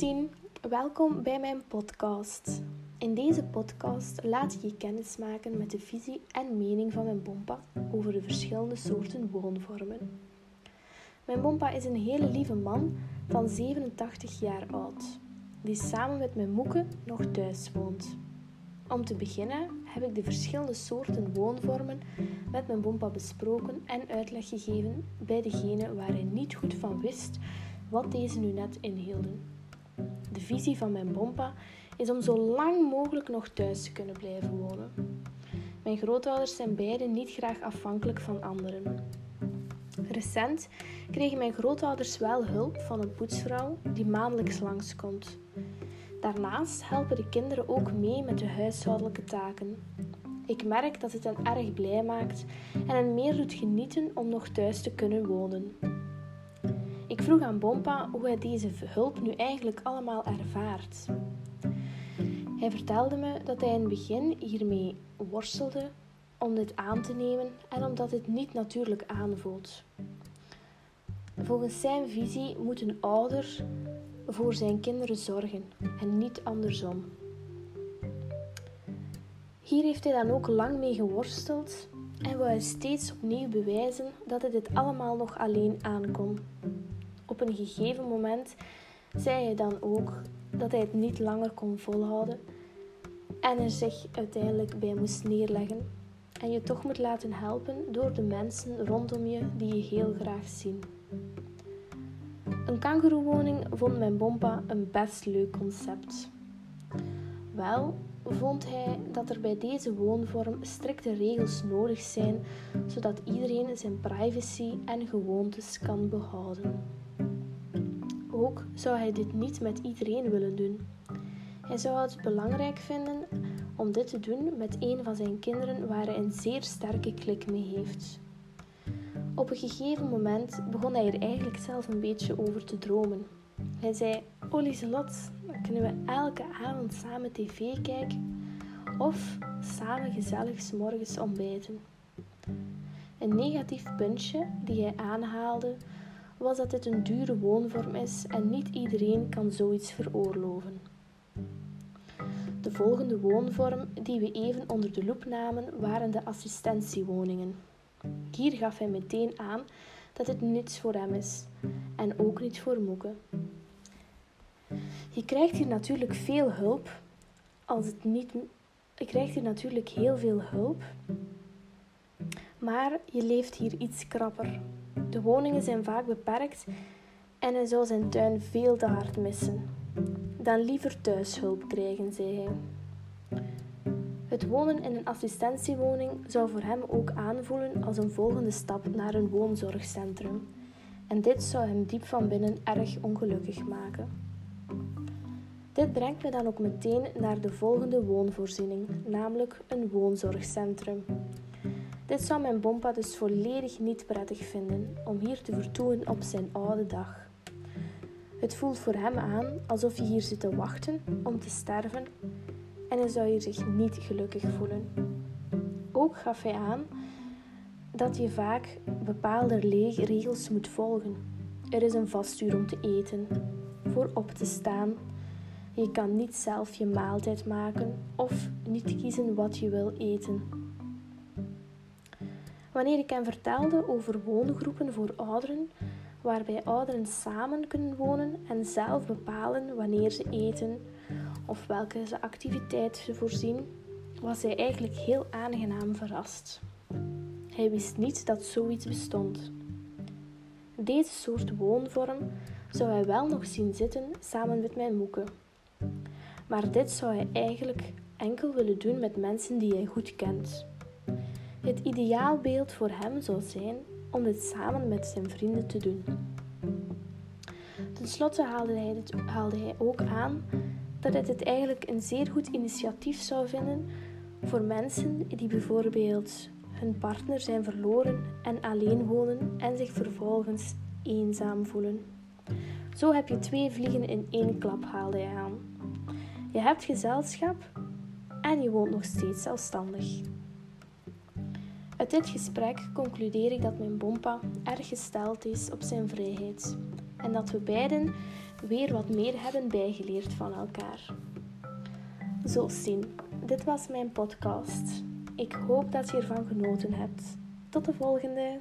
Christine, welkom bij mijn podcast. In deze podcast laat ik je kennis maken met de visie en mening van mijn bompa over de verschillende soorten woonvormen. Mijn bompa is een hele lieve man van 87 jaar oud, die samen met mijn moeke nog thuis woont. Om te beginnen heb ik de verschillende soorten woonvormen met mijn bompa besproken en uitleg gegeven bij degene waar hij niet goed van wist wat deze nu net inhielden. De visie van mijn bompa is om zo lang mogelijk nog thuis te kunnen blijven wonen. Mijn grootouders zijn beiden niet graag afhankelijk van anderen. Recent kregen mijn grootouders wel hulp van een poetsvrouw die maandelijks langskomt. Daarnaast helpen de kinderen ook mee met de huishoudelijke taken. Ik merk dat het hen erg blij maakt en hen meer doet genieten om nog thuis te kunnen wonen. Ik vroeg aan Bompa hoe hij deze hulp nu eigenlijk allemaal ervaart. Hij vertelde me dat hij in het begin hiermee worstelde om dit aan te nemen en omdat het niet natuurlijk aanvoelt. Volgens zijn visie moet een ouder voor zijn kinderen zorgen en niet andersom. Hier heeft hij dan ook lang mee geworsteld en wou hij steeds opnieuw bewijzen dat hij dit allemaal nog alleen aankon. Op een gegeven moment zei hij dan ook dat hij het niet langer kon volhouden en er zich uiteindelijk bij moest neerleggen en je toch moet laten helpen door de mensen rondom je die je heel graag zien. Een kangeroewoning vond mijn bompa een best leuk concept. Wel vond hij dat er bij deze woonvorm strikte regels nodig zijn, zodat iedereen zijn privacy en gewoontes kan behouden. Ook zou hij dit niet met iedereen willen doen. Hij zou het belangrijk vinden om dit te doen met een van zijn kinderen waar hij een zeer sterke klik mee heeft. Op een gegeven moment begon hij er eigenlijk zelf een beetje over te dromen. Hij zei: Oh Lieselot, kunnen we elke avond samen tv kijken? Of samen gezellig morgens ontbijten? Een negatief puntje die hij aanhaalde was dat dit een dure woonvorm is en niet iedereen kan zoiets veroorloven. De volgende woonvorm die we even onder de loep namen waren de assistentiewoningen. Hier gaf hij meteen aan dat het niets voor hem is en ook niet voor Moeke. Je krijgt hier natuurlijk veel hulp als het niet. Je krijgt hier natuurlijk heel veel hulp, maar je leeft hier iets krapper. De woningen zijn vaak beperkt en hij zou zijn tuin veel te hard missen. Dan liever thuishulp krijgen, zei hij. Het wonen in een assistentiewoning zou voor hem ook aanvoelen als een volgende stap naar een woonzorgcentrum. En dit zou hem diep van binnen erg ongelukkig maken. Dit brengt me dan ook meteen naar de volgende woonvoorziening, namelijk een woonzorgcentrum. Dit zou mijn bompa dus volledig niet prettig vinden om hier te vertoeven op zijn oude dag. Het voelt voor hem aan alsof je hier zit te wachten om te sterven en hij zou hier zich niet gelukkig voelen. Ook gaf hij aan dat je vaak bepaalde regels moet volgen. Er is een vast uur om te eten, voor op te staan. Je kan niet zelf je maaltijd maken of niet kiezen wat je wil eten. Wanneer ik hem vertelde over woongroepen voor ouderen, waarbij ouderen samen kunnen wonen en zelf bepalen wanneer ze eten of welke activiteit ze voorzien, was hij eigenlijk heel aangenaam verrast. Hij wist niet dat zoiets bestond. Deze soort woonvorm zou hij wel nog zien zitten samen met mijn moeke. Maar dit zou hij eigenlijk enkel willen doen met mensen die hij goed kent. Het ideaalbeeld voor hem zou zijn om dit samen met zijn vrienden te doen. Ten slotte haalde hij, haalde hij ook aan dat hij het eigenlijk een zeer goed initiatief zou vinden voor mensen die bijvoorbeeld hun partner zijn verloren en alleen wonen en zich vervolgens eenzaam voelen. Zo heb je twee vliegen in één klap, haalde hij aan. Je hebt gezelschap en je woont nog steeds zelfstandig. Uit dit gesprek concludeer ik dat mijn bompa erg gesteld is op zijn vrijheid en dat we beiden weer wat meer hebben bijgeleerd van elkaar. Zo, Sien, dit was mijn podcast. Ik hoop dat je ervan genoten hebt. Tot de volgende!